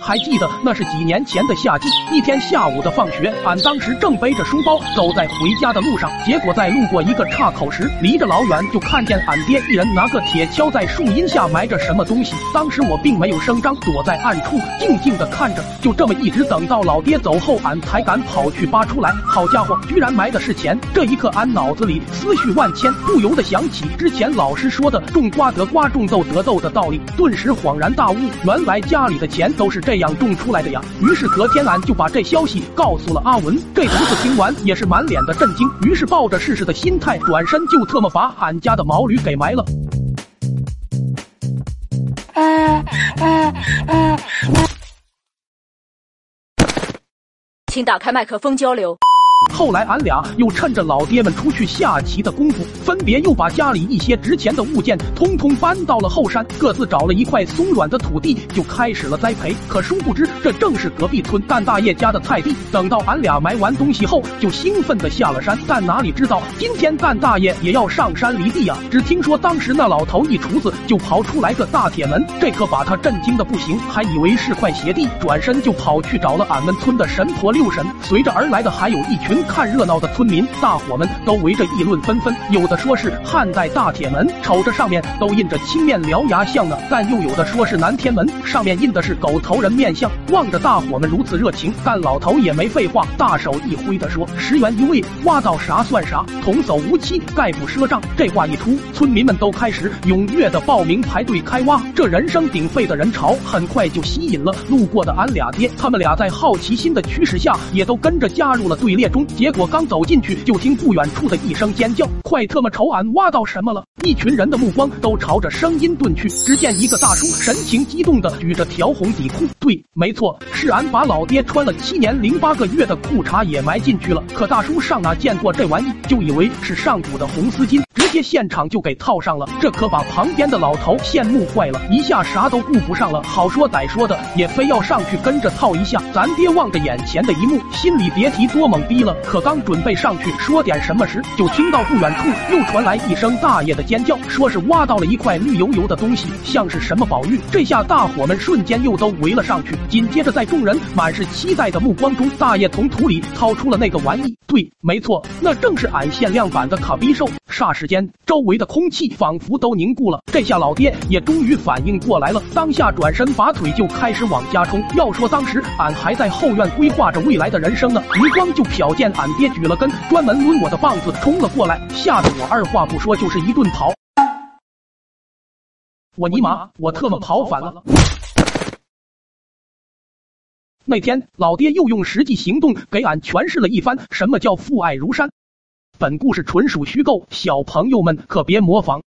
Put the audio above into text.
还记得那是几年前的夏季，一天下午的放学，俺当时正背着书包走在回家的路上，结果在路过一个岔口时，离着老远就看见俺爹一人拿个铁锹在树荫下埋着什么东西。当时我并没有声张，躲在暗处静静的看着，就这么一直等到老爹走后，俺才敢跑去扒出来。好家伙，居然埋的是钱！这一刻，俺脑子里思绪万千，不由得想起之前老师说的“种瓜得瓜，种豆得豆”的道理，顿时恍然大悟，原来家里的钱都是这。样种出来的呀。于是隔天俺就把这消息告诉了阿文，这犊子听完也是满脸的震惊。于是抱着试试的心态，转身就特么把俺家的毛驴给埋了。请打开麦克风交流。后来，俺俩又趁着老爹们出去下棋的功夫，分别又把家里一些值钱的物件通通搬到了后山，各自找了一块松软的土地，就开始了栽培。可殊不知，这正是隔壁村干大爷家的菜地。等到俺俩埋完东西后，就兴奋的下了山，但哪里知道，今天干大爷也要上山犁地呀！只听说当时那老头一厨子就刨出来个大铁门，这可把他震惊的不行，还以为是块邪地，转身就跑去找了俺们村的神婆六神。随着而来的还有一群。看热闹的村民，大伙们都围着议论纷纷。有的说是汉代大铁门，瞅着上面都印着青面獠牙像呢；但又有的说是南天门，上面印的是狗头人面像。望着大伙们如此热情，干老头也没废话，大手一挥的说：“十元一位，挖到啥算啥，童叟无欺，概不赊账。”这话一出，村民们都开始踊跃的报名排队开挖。这人声鼎沸的人潮，很快就吸引了路过的俺俩爹。他们俩在好奇心的驱使下，也都跟着加入了队列中。结果刚走进去，就听不远处的一声尖叫：“快特么瞅俺挖到什么了！”一群人的目光都朝着声音遁去。只见一个大叔神情激动的举着条红底裤，对，没错，是俺把老爹穿了七年零八个月的裤衩也埋进去了。可大叔上哪见过这玩意，就以为是上古的红丝巾。直接现场就给套上了，这可把旁边的老头羡慕坏了，一下啥都顾不上了，好说歹说的也非要上去跟着套一下。咱爹望着眼前的一幕，心里别提多懵逼了。可刚准备上去说点什么时，就听到不远处又传来一声大爷的尖叫，说是挖到了一块绿油油的东西，像是什么宝玉。这下大伙们瞬间又都围了上去。紧接着在众人满是期待的目光中，大爷从土里掏出了那个玩意，对，没错，那正是俺限量版的卡比兽。霎时间周围的空气仿佛都凝固了，这下老爹也终于反应过来了，当下转身拔腿就开始往家冲。要说当时俺还在后院规划着未来的人生呢，余光就瞟见俺爹举了根专门抡我的棒子冲了过来，吓得我二话不说就是一顿跑。我尼玛，我特么跑反了！那天老爹又用实际行动给俺诠释了一番什么叫父爱如山。本故事纯属虚构，小朋友们可别模仿。